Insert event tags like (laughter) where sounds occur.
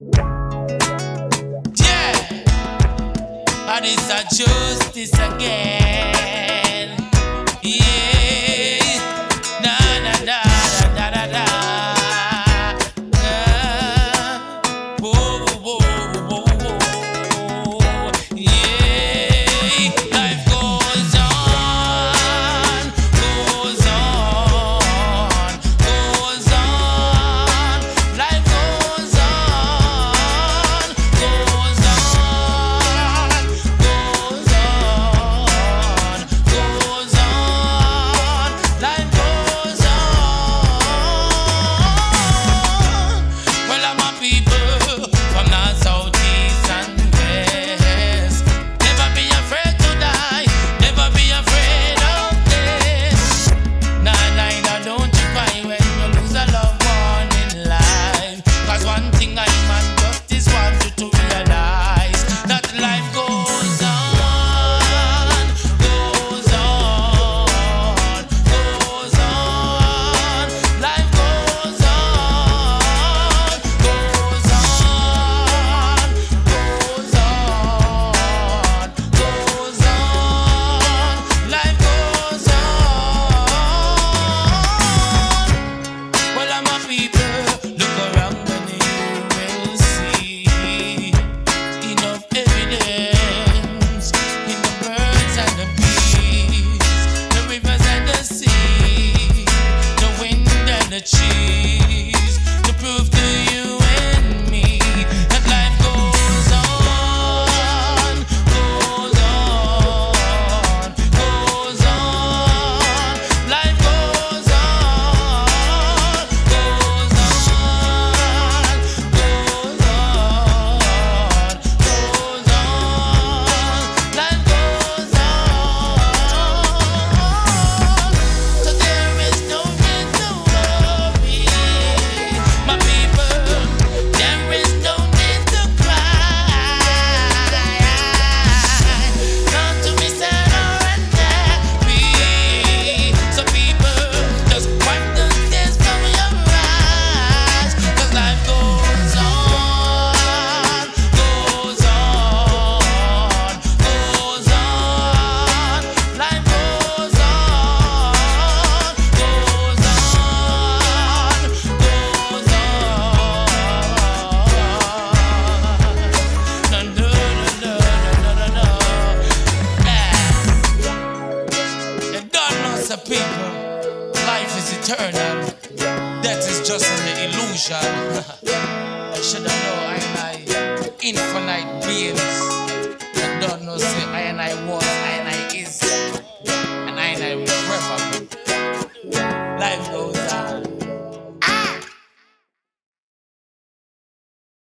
Yeah, but it's a justice again. people, life is eternal. Death is just an illusion. (laughs) I should have known I and I, infinite beings. I don't know, say I and I was, I and I is, and I and I will forever be. Life goes.